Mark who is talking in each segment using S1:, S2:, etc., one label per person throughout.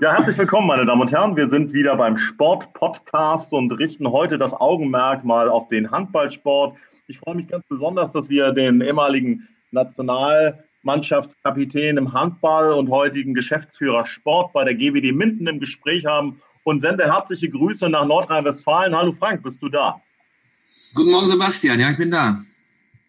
S1: Ja, herzlich willkommen, meine Damen und Herren. Wir sind wieder beim Sport-Podcast und richten heute das Augenmerk mal auf den Handballsport. Ich freue mich ganz besonders, dass wir den ehemaligen Nationalmannschaftskapitän im Handball und heutigen Geschäftsführer Sport bei der GWD Minden im Gespräch haben und sende herzliche Grüße nach Nordrhein-Westfalen. Hallo Frank, bist du da?
S2: Guten Morgen, Sebastian. Ja, ich bin da.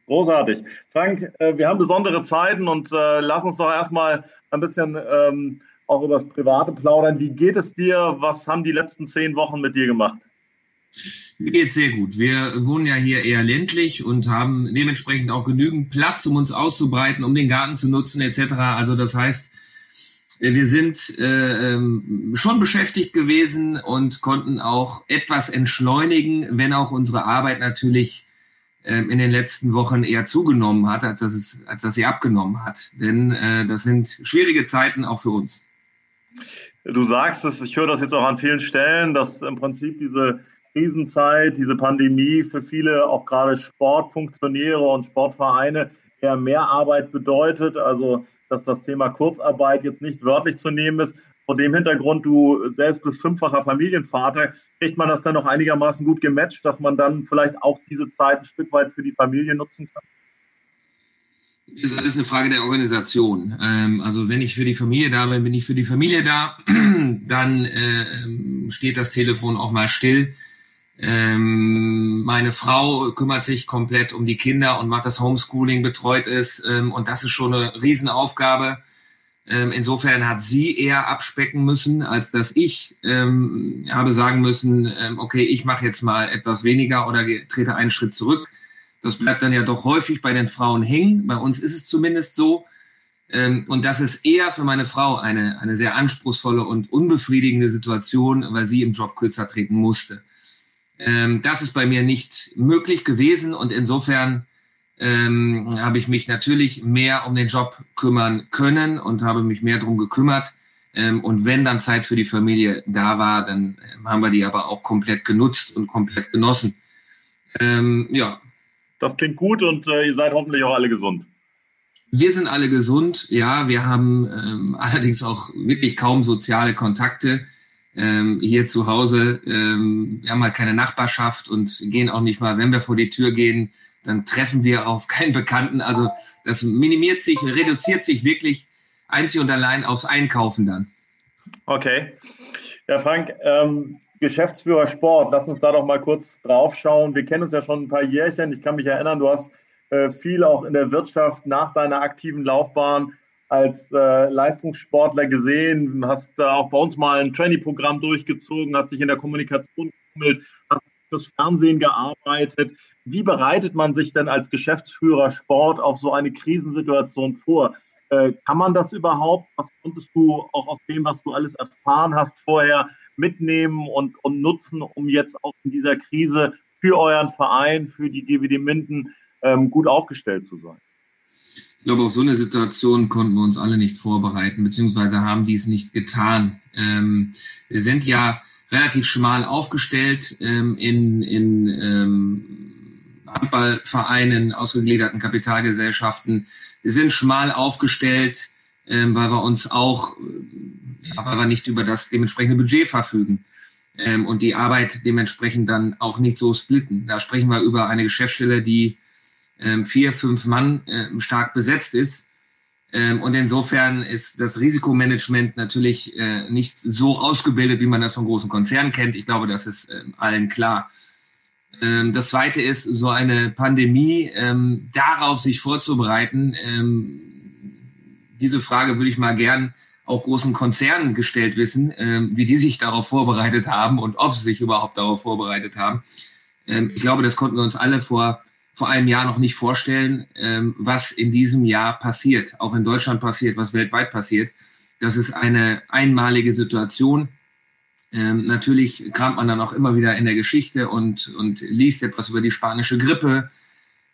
S1: Großartig. Frank, äh, wir haben besondere Zeiten und äh, lass uns doch erstmal ein bisschen ähm, auch über das Private plaudern. Wie geht es dir? Was haben die letzten zehn Wochen mit dir gemacht?
S2: Mir geht's sehr gut. Wir wohnen ja hier eher ländlich und haben dementsprechend auch genügend Platz, um uns auszubreiten, um den Garten zu nutzen etc. Also das heißt, wir sind äh, ähm, schon beschäftigt gewesen und konnten auch etwas entschleunigen, wenn auch unsere Arbeit natürlich äh, in den letzten Wochen eher zugenommen hat, als dass, es, als dass sie abgenommen hat. Denn äh, das sind schwierige Zeiten auch für uns.
S1: Du sagst es, ich höre das jetzt auch an vielen Stellen, dass im Prinzip diese Krisenzeit, diese Pandemie für viele, auch gerade Sportfunktionäre und Sportvereine, eher mehr Arbeit bedeutet. Also, dass das Thema Kurzarbeit jetzt nicht wörtlich zu nehmen ist. Vor dem Hintergrund, du selbst bist fünffacher Familienvater, kriegt man das dann noch einigermaßen gut gematcht, dass man dann vielleicht auch diese Zeit ein Stück weit für die Familie nutzen kann?
S2: Ist alles eine Frage der Organisation. Ähm, also wenn ich für die Familie da bin, bin ich für die Familie da. Dann äh, steht das Telefon auch mal still. Ähm, meine Frau kümmert sich komplett um die Kinder und macht das Homeschooling, betreut es. Ähm, und das ist schon eine Riesenaufgabe. Ähm, insofern hat sie eher abspecken müssen, als dass ich ähm, habe sagen müssen, ähm, okay, ich mache jetzt mal etwas weniger oder trete einen Schritt zurück das bleibt dann ja doch häufig bei den Frauen hängen. Bei uns ist es zumindest so. Ähm, und das ist eher für meine Frau eine, eine sehr anspruchsvolle und unbefriedigende Situation, weil sie im Job kürzer treten musste. Ähm, das ist bei mir nicht möglich gewesen und insofern ähm, habe ich mich natürlich mehr um den Job kümmern können und habe mich mehr drum gekümmert. Und wenn dann Zeit für die Familie da war, dann haben wir die aber auch komplett genutzt und komplett genossen. Ja,
S1: das klingt gut und äh, ihr seid hoffentlich auch alle gesund.
S2: Wir sind alle gesund, ja. Wir haben ähm, allerdings auch wirklich kaum soziale Kontakte ähm, hier zu Hause. Ähm, wir haben halt keine Nachbarschaft und gehen auch nicht mal, wenn wir vor die Tür gehen, dann treffen wir auf keinen Bekannten. Also das minimiert sich, reduziert sich wirklich einzig und allein aufs Einkaufen dann.
S1: Okay. Ja, Frank, ähm, Geschäftsführer Sport, lass uns da doch mal kurz drauf schauen. Wir kennen uns ja schon ein paar Jährchen. Ich kann mich erinnern, du hast äh, viel auch in der Wirtschaft nach deiner aktiven Laufbahn als äh, Leistungssportler gesehen, hast äh, auch bei uns mal ein Trainee-Programm durchgezogen, hast dich in der Kommunikation gefummelt, hast fürs Fernsehen gearbeitet. Wie bereitet man sich denn als Geschäftsführer Sport auf so eine Krisensituation vor? Äh, kann man das überhaupt? Was konntest du auch aus dem, was du alles erfahren hast vorher, mitnehmen und, und nutzen, um jetzt auch in dieser Krise für euren Verein, für die GWD Minden ähm, gut aufgestellt zu sein?
S2: Ich glaube, auf so eine Situation konnten wir uns alle nicht vorbereiten, beziehungsweise haben dies nicht getan. Ähm, wir sind ja relativ schmal aufgestellt ähm, in, in ähm, Handballvereinen, ausgegliederten Kapitalgesellschaften. Sind schmal aufgestellt, ähm, weil wir uns auch aber wir nicht über das dementsprechende Budget verfügen ähm, und die Arbeit dementsprechend dann auch nicht so splitten. Da sprechen wir über eine Geschäftsstelle, die ähm, vier, fünf Mann äh, stark besetzt ist. Ähm, und insofern ist das Risikomanagement natürlich äh, nicht so ausgebildet, wie man das von großen Konzernen kennt. Ich glaube, das ist äh, allen klar. Ähm, das Zweite ist, so eine Pandemie, ähm, darauf sich vorzubereiten. Ähm, diese Frage würde ich mal gern auch großen Konzernen gestellt wissen, ähm, wie die sich darauf vorbereitet haben und ob sie sich überhaupt darauf vorbereitet haben. Ähm, ich glaube, das konnten wir uns alle vor, vor einem Jahr noch nicht vorstellen, ähm, was in diesem Jahr passiert, auch in Deutschland passiert, was weltweit passiert. Das ist eine einmalige Situation. Ähm, natürlich kramt man dann auch immer wieder in der Geschichte und, und liest etwas über die spanische Grippe,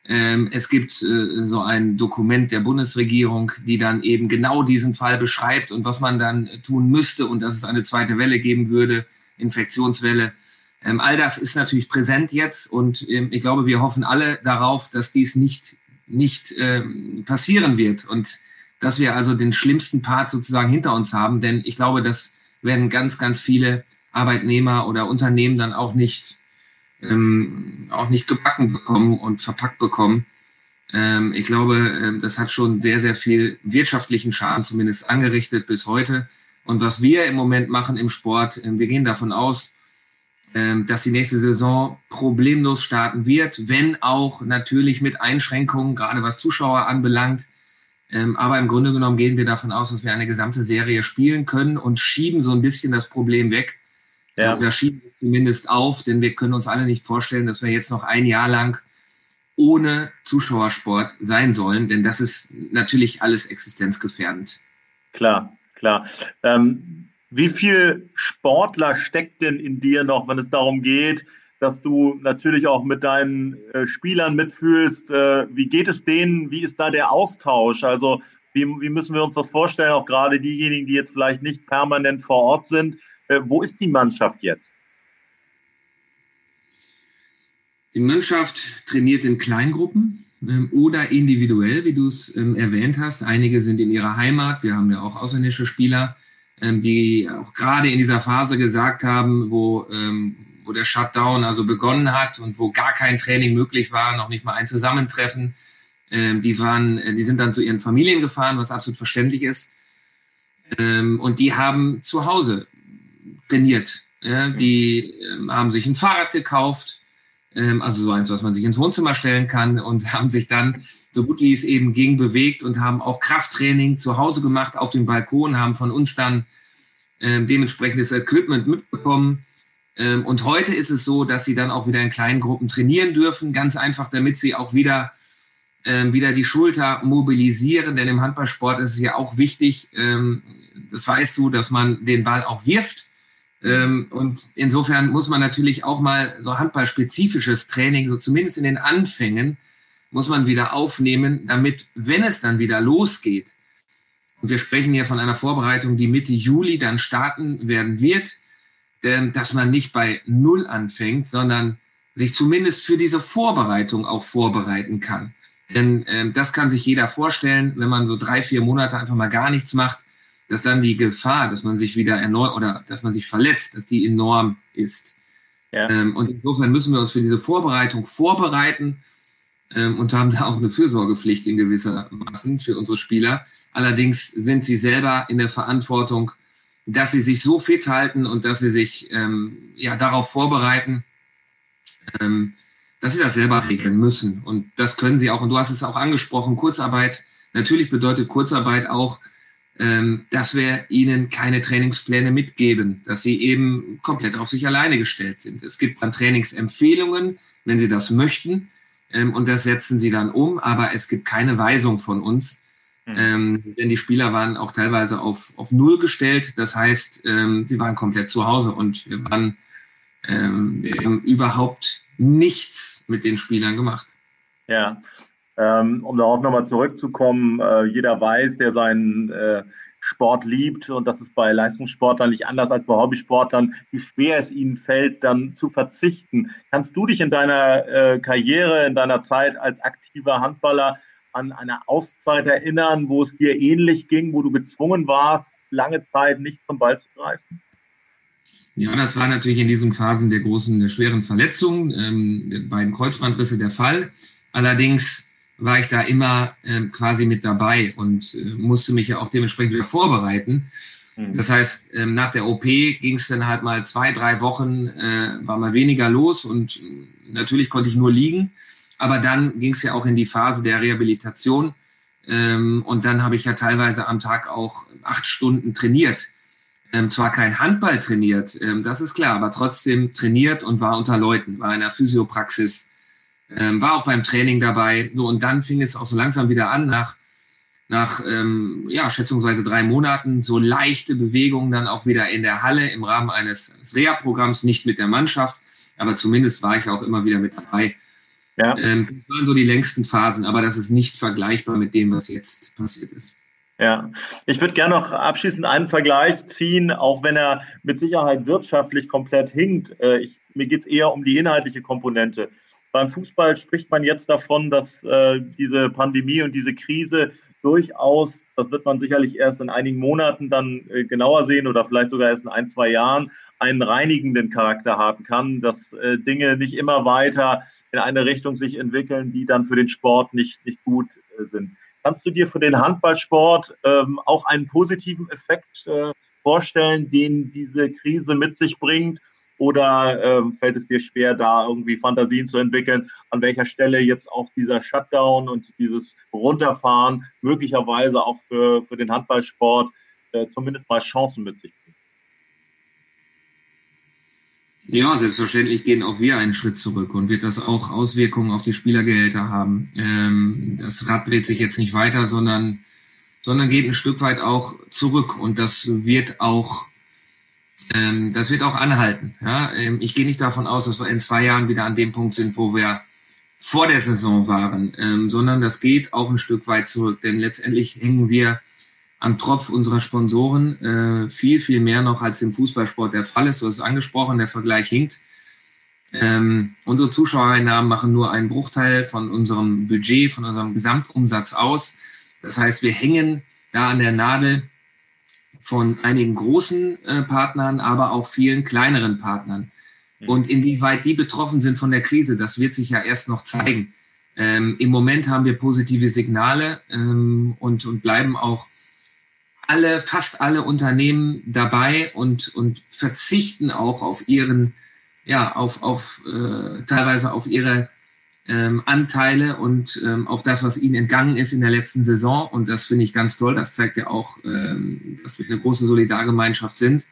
S2: ähm, es gibt äh, so ein Dokument der Bundesregierung, die dann eben genau diesen Fall beschreibt und was man dann tun müsste und dass es eine zweite Welle geben würde, Infektionswelle. Ähm, all das ist natürlich präsent jetzt und ähm, ich glaube, wir hoffen alle darauf, dass dies nicht, nicht ähm, passieren wird und dass wir also den schlimmsten Part sozusagen hinter uns haben, denn ich glaube, dass werden ganz, ganz viele Arbeitnehmer oder Unternehmen dann auch nicht, ähm, auch nicht gebacken bekommen und verpackt bekommen. Ähm, ich glaube, äh, das hat schon sehr, sehr viel wirtschaftlichen Schaden zumindest angerichtet bis heute. Und was wir im Moment machen im Sport, äh, wir gehen davon aus, äh, dass die nächste Saison problemlos starten wird, wenn auch natürlich mit Einschränkungen, gerade was Zuschauer anbelangt. Ähm, aber im Grunde genommen gehen wir davon aus, dass wir eine gesamte Serie spielen können und schieben so ein bisschen das Problem weg. Ja. Oder schieben es zumindest auf, denn wir können uns alle nicht vorstellen, dass wir jetzt noch ein Jahr lang ohne Zuschauersport sein sollen, denn das ist natürlich alles existenzgefährdend.
S1: Klar, klar. Ähm, wie viel Sportler steckt denn in dir noch, wenn es darum geht, dass du natürlich auch mit deinen äh, Spielern mitfühlst? Äh, wie geht es denen? Wie ist da der Austausch? Also wie, wie, müssen wir uns das vorstellen, auch gerade diejenigen, die jetzt vielleicht nicht permanent vor Ort sind? Äh, wo ist die Mannschaft jetzt?
S2: Die Mannschaft trainiert in Kleingruppen ähm, oder individuell, wie du es ähm, erwähnt hast. Einige sind in ihrer Heimat. Wir haben ja auch ausländische Spieler, ähm, die auch gerade in dieser Phase gesagt haben, wo, ähm, wo der Shutdown also begonnen hat und wo gar kein Training möglich war, noch nicht mal ein Zusammentreffen. Ähm, die waren, äh, die sind dann zu ihren Familien gefahren, was absolut verständlich ist. Ähm, und die haben zu Hause trainiert. Ja, die haben sich ein Fahrrad gekauft, ähm, also so eins, was man sich ins Wohnzimmer stellen kann und haben sich dann so gut wie es eben ging bewegt und haben auch Krafttraining zu Hause gemacht auf dem Balkon, haben von uns dann ähm, dementsprechendes Equipment mitbekommen. Ähm, und heute ist es so, dass sie dann auch wieder in kleinen Gruppen trainieren dürfen, ganz einfach, damit sie auch wieder ähm, wieder die Schulter mobilisieren, denn im Handballsport ist es ja auch wichtig, ähm, das weißt du, dass man den Ball auch wirft. Ähm, und insofern muss man natürlich auch mal so handballspezifisches Training, so zumindest in den Anfängen, muss man wieder aufnehmen, damit, wenn es dann wieder losgeht, und wir sprechen hier von einer Vorbereitung, die Mitte Juli dann starten werden wird, dass man nicht bei Null anfängt, sondern sich zumindest für diese Vorbereitung auch vorbereiten kann. Denn ähm, das kann sich jeder vorstellen, wenn man so drei, vier Monate einfach mal gar nichts macht, dass dann die Gefahr, dass man sich wieder erneut oder dass man sich verletzt, dass die enorm ist. Ja. Ähm, und insofern müssen wir uns für diese Vorbereitung vorbereiten ähm, und haben da auch eine Fürsorgepflicht in gewisser Maßen für unsere Spieler. Allerdings sind sie selber in der Verantwortung, dass sie sich so fit halten und dass sie sich ähm, ja darauf vorbereiten, ähm, dass sie das selber regeln müssen. Und das können sie auch. Und du hast es auch angesprochen, Kurzarbeit. Natürlich bedeutet Kurzarbeit auch, ähm, dass wir ihnen keine Trainingspläne mitgeben, dass sie eben komplett auf sich alleine gestellt sind. Es gibt dann Trainingsempfehlungen, wenn sie das möchten, ähm, und das setzen sie dann um, aber es gibt keine Weisung von uns, mhm. ähm, denn die Spieler waren auch teilweise auf, auf Null gestellt. Das heißt, ähm, sie waren komplett zu Hause und wir waren ähm, wir haben überhaupt nichts mit den Spielern gemacht.
S1: Ja, ähm, um darauf nochmal zurückzukommen, äh, jeder weiß, der seinen äh, Sport liebt und das ist bei Leistungssportlern nicht anders als bei Hobbysportlern, wie schwer es ihnen fällt, dann zu verzichten. Kannst du dich in deiner äh, Karriere, in deiner Zeit als aktiver Handballer an eine Auszeit erinnern, wo es dir ähnlich ging, wo du gezwungen warst, lange Zeit nicht zum Ball zu greifen?
S2: Ja, das war natürlich in diesen Phasen der großen, der schweren Verletzungen, ähm, beiden Kreuzbandrisse der Fall. Allerdings war ich da immer äh, quasi mit dabei und äh, musste mich ja auch dementsprechend wieder vorbereiten. Mhm. Das heißt, ähm, nach der OP ging es dann halt mal zwei, drei Wochen, äh, war mal weniger los und äh, natürlich konnte ich nur liegen. Aber dann ging es ja auch in die Phase der Rehabilitation. Ähm, und dann habe ich ja teilweise am Tag auch acht Stunden trainiert. Ähm, zwar kein Handball trainiert, ähm, das ist klar, aber trotzdem trainiert und war unter Leuten, war in der Physiopraxis, ähm, war auch beim Training dabei. So, und dann fing es auch so langsam wieder an, nach, nach ähm, ja, schätzungsweise drei Monaten, so leichte Bewegungen dann auch wieder in der Halle im Rahmen eines, eines Reha-Programms, nicht mit der Mannschaft, aber zumindest war ich auch immer wieder mit dabei. Ja. Ähm, das waren so die längsten Phasen, aber das ist nicht vergleichbar mit dem, was jetzt passiert ist.
S1: Ja, ich würde gerne noch abschließend einen Vergleich ziehen, auch wenn er mit Sicherheit wirtschaftlich komplett hinkt. Äh, ich, mir geht es eher um die inhaltliche Komponente. Beim Fußball spricht man jetzt davon, dass äh, diese Pandemie und diese Krise durchaus, das wird man sicherlich erst in einigen Monaten dann äh, genauer sehen oder vielleicht sogar erst in ein, zwei Jahren, einen reinigenden Charakter haben kann, dass äh, Dinge nicht immer weiter in eine Richtung sich entwickeln, die dann für den Sport nicht, nicht gut äh, sind. Kannst du dir für den Handballsport ähm, auch einen positiven Effekt äh, vorstellen, den diese Krise mit sich bringt? Oder ähm, fällt es dir schwer, da irgendwie Fantasien zu entwickeln, an welcher Stelle jetzt auch dieser Shutdown und dieses Runterfahren möglicherweise auch für, für den Handballsport äh, zumindest mal Chancen mit sich bringt?
S2: Ja, selbstverständlich gehen auch wir einen Schritt zurück und wird das auch Auswirkungen auf die Spielergehälter haben. Ähm, das Rad dreht sich jetzt nicht weiter, sondern, sondern geht ein Stück weit auch zurück und das wird auch ähm, das wird auch anhalten. Ja? Ähm, ich gehe nicht davon aus, dass wir in zwei Jahren wieder an dem Punkt sind, wo wir vor der Saison waren, ähm, sondern das geht auch ein Stück weit zurück. Denn letztendlich hängen wir am Tropf unserer Sponsoren äh, viel, viel mehr noch als im Fußballsport der Fall ist. Du hast es angesprochen, der Vergleich hinkt. Ähm, unsere Zuschauereinnahmen machen nur einen Bruchteil von unserem Budget, von unserem Gesamtumsatz aus. Das heißt, wir hängen da an der Nadel von einigen großen äh, Partnern, aber auch vielen kleineren Partnern. Und inwieweit die betroffen sind von der Krise, das wird sich ja erst noch zeigen. Ähm, Im Moment haben wir positive Signale ähm, und, und bleiben auch alle, fast alle Unternehmen dabei und, und verzichten auch auf ihren, ja, auf, auf äh, teilweise auf ihre ähm, Anteile und ähm, auf das, was ihnen entgangen ist in der letzten Saison. Und das finde ich ganz toll. Das zeigt ja auch, ähm, dass wir eine große Solidargemeinschaft sind.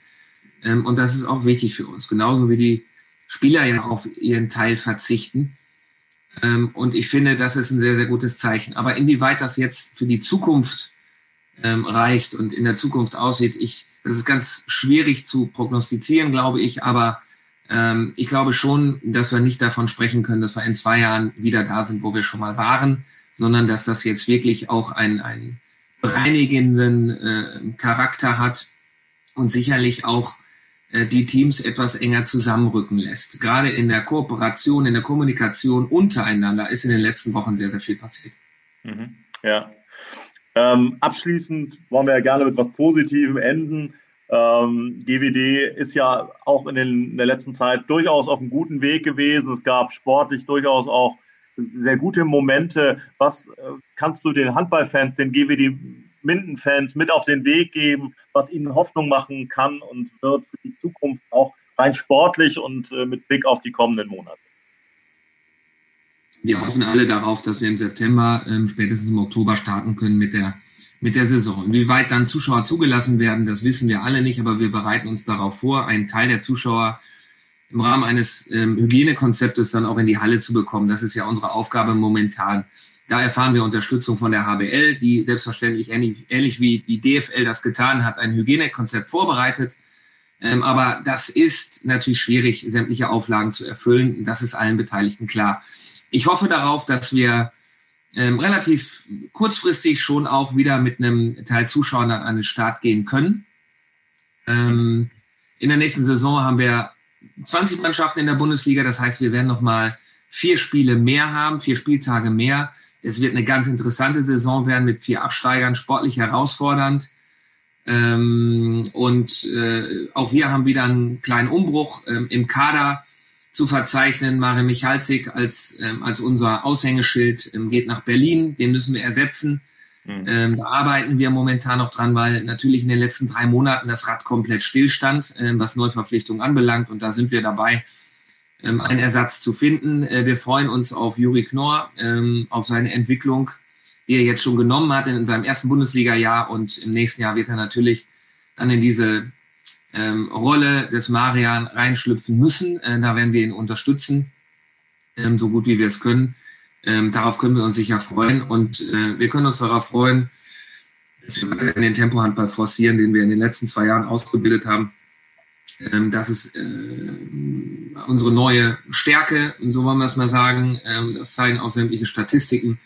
S2: Ähm, und das ist auch wichtig für uns. Genauso wie die Spieler ja auf ihren Teil verzichten. Ähm, und ich finde, das ist ein sehr, sehr gutes Zeichen. Aber inwieweit das jetzt für die Zukunft ähm, reicht und in der Zukunft aussieht, ich, das ist ganz schwierig zu prognostizieren, glaube ich. Aber ähm, ich glaube schon, dass wir nicht davon sprechen können, dass wir in zwei Jahren wieder da sind, wo wir schon mal waren, sondern dass das jetzt wirklich auch einen, einen reinigenden äh, Charakter hat und sicherlich auch äh, die Teams etwas enger zusammenrücken lässt. Gerade in der Kooperation, in der Kommunikation untereinander ist in den letzten Wochen sehr, sehr viel passiert.
S1: Mhm. Ja. Ähm, abschließend wollen wir ja gerne mit was Positivem enden. Ähm, GWD ist ja auch in, den, in, der letzten Zeit durchaus auf einem guten Weg gewesen. Es gab sportlich durchaus auch sehr gute Momente. Was äh, kannst du den Handballfans, den GWD Minden-Fans mit auf den Weg geben, was ihnen Hoffnung machen kann und wird für die Zukunft auch rein sportlich und äh, mit Blick auf die kommenden Monate?
S2: Wir hoffen alle darauf, dass wir im September, ähm, spätestens im Oktober starten können mit der mit der Saison. Inwieweit dann Zuschauer zugelassen werden, das wissen wir alle nicht, aber wir bereiten uns darauf vor, einen Teil der Zuschauer im Rahmen eines ähm, Hygienekonzeptes dann auch in die Halle zu bekommen. Das ist ja unsere Aufgabe momentan. Da erfahren wir Unterstützung von der HBL, die selbstverständlich ähnlich, ähnlich wie die DFL das getan hat, ein Hygienekonzept vorbereitet. Ähm, aber das ist natürlich schwierig, sämtliche Auflagen zu erfüllen. Das ist allen Beteiligten klar. Ich hoffe darauf, dass wir ähm, relativ kurzfristig schon auch wieder mit einem Teil Zuschauern an den Start gehen können. Ähm, in der nächsten Saison haben wir 20 Mannschaften in der Bundesliga, das heißt, wir werden nochmal vier Spiele mehr haben, vier Spieltage mehr. Es wird eine ganz interessante Saison werden mit vier Absteigern, sportlich herausfordernd. Ähm, und äh, auch wir haben wieder einen kleinen Umbruch ähm, im Kader zu verzeichnen. Mare Michalzik als, ähm, als unser Aushängeschild ähm, geht nach Berlin. Den müssen wir ersetzen. Mhm. Ähm, da arbeiten wir momentan noch dran, weil natürlich in den letzten drei Monaten das Rad komplett stillstand, ähm, was Neuverpflichtungen anbelangt. Und da sind wir dabei, ähm, einen Ersatz zu finden. Äh, wir freuen uns auf Juri Knorr, ähm, auf seine Entwicklung, die er jetzt schon genommen hat in seinem ersten Bundesliga-Jahr. Und im nächsten Jahr wird er natürlich dann in diese ähm, Rolle des Marian reinschlüpfen müssen. Äh, da werden wir ihn unterstützen, ähm, so gut wie wir es können. Ähm, darauf können wir uns sicher freuen und äh, wir können uns darauf freuen, dass wir den Tempohandball forcieren, den wir in den letzten zwei Jahren ausgebildet haben. Ähm, das ist äh, unsere neue Stärke, so wollen wir es mal sagen. Ähm, das zeigen auch sämtliche Statistiken.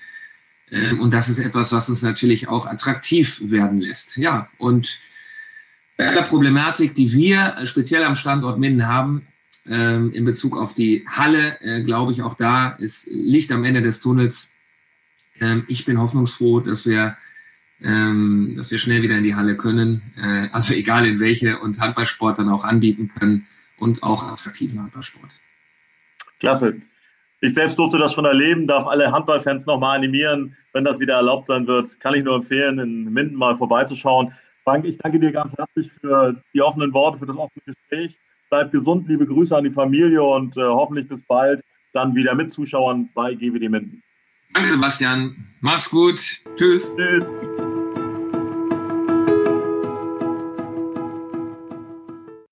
S2: Ähm, und das ist etwas, was uns natürlich auch attraktiv werden lässt. Ja, und bei der Problematik, die wir speziell am Standort Minden haben, ähm, in Bezug auf die Halle, äh, glaube ich, auch da ist Licht am Ende des Tunnels. Ähm, ich bin hoffnungsfroh, dass wir, ähm, dass wir schnell wieder in die Halle können, äh, also egal in welche und Handballsport dann auch anbieten können und auch attraktiven Handballsport.
S1: Klasse. Ich selbst durfte das schon erleben, darf alle Handballfans nochmal animieren, wenn das wieder erlaubt sein wird. Kann ich nur empfehlen, in Minden mal vorbeizuschauen. Frank, ich danke dir ganz herzlich für die offenen Worte, für das offene Gespräch. Bleib gesund, liebe Grüße an die Familie und äh, hoffentlich bis bald dann wieder mit Zuschauern bei GWD Minden.
S2: Danke, Sebastian. Mach's gut. Tschüss. Tschüss.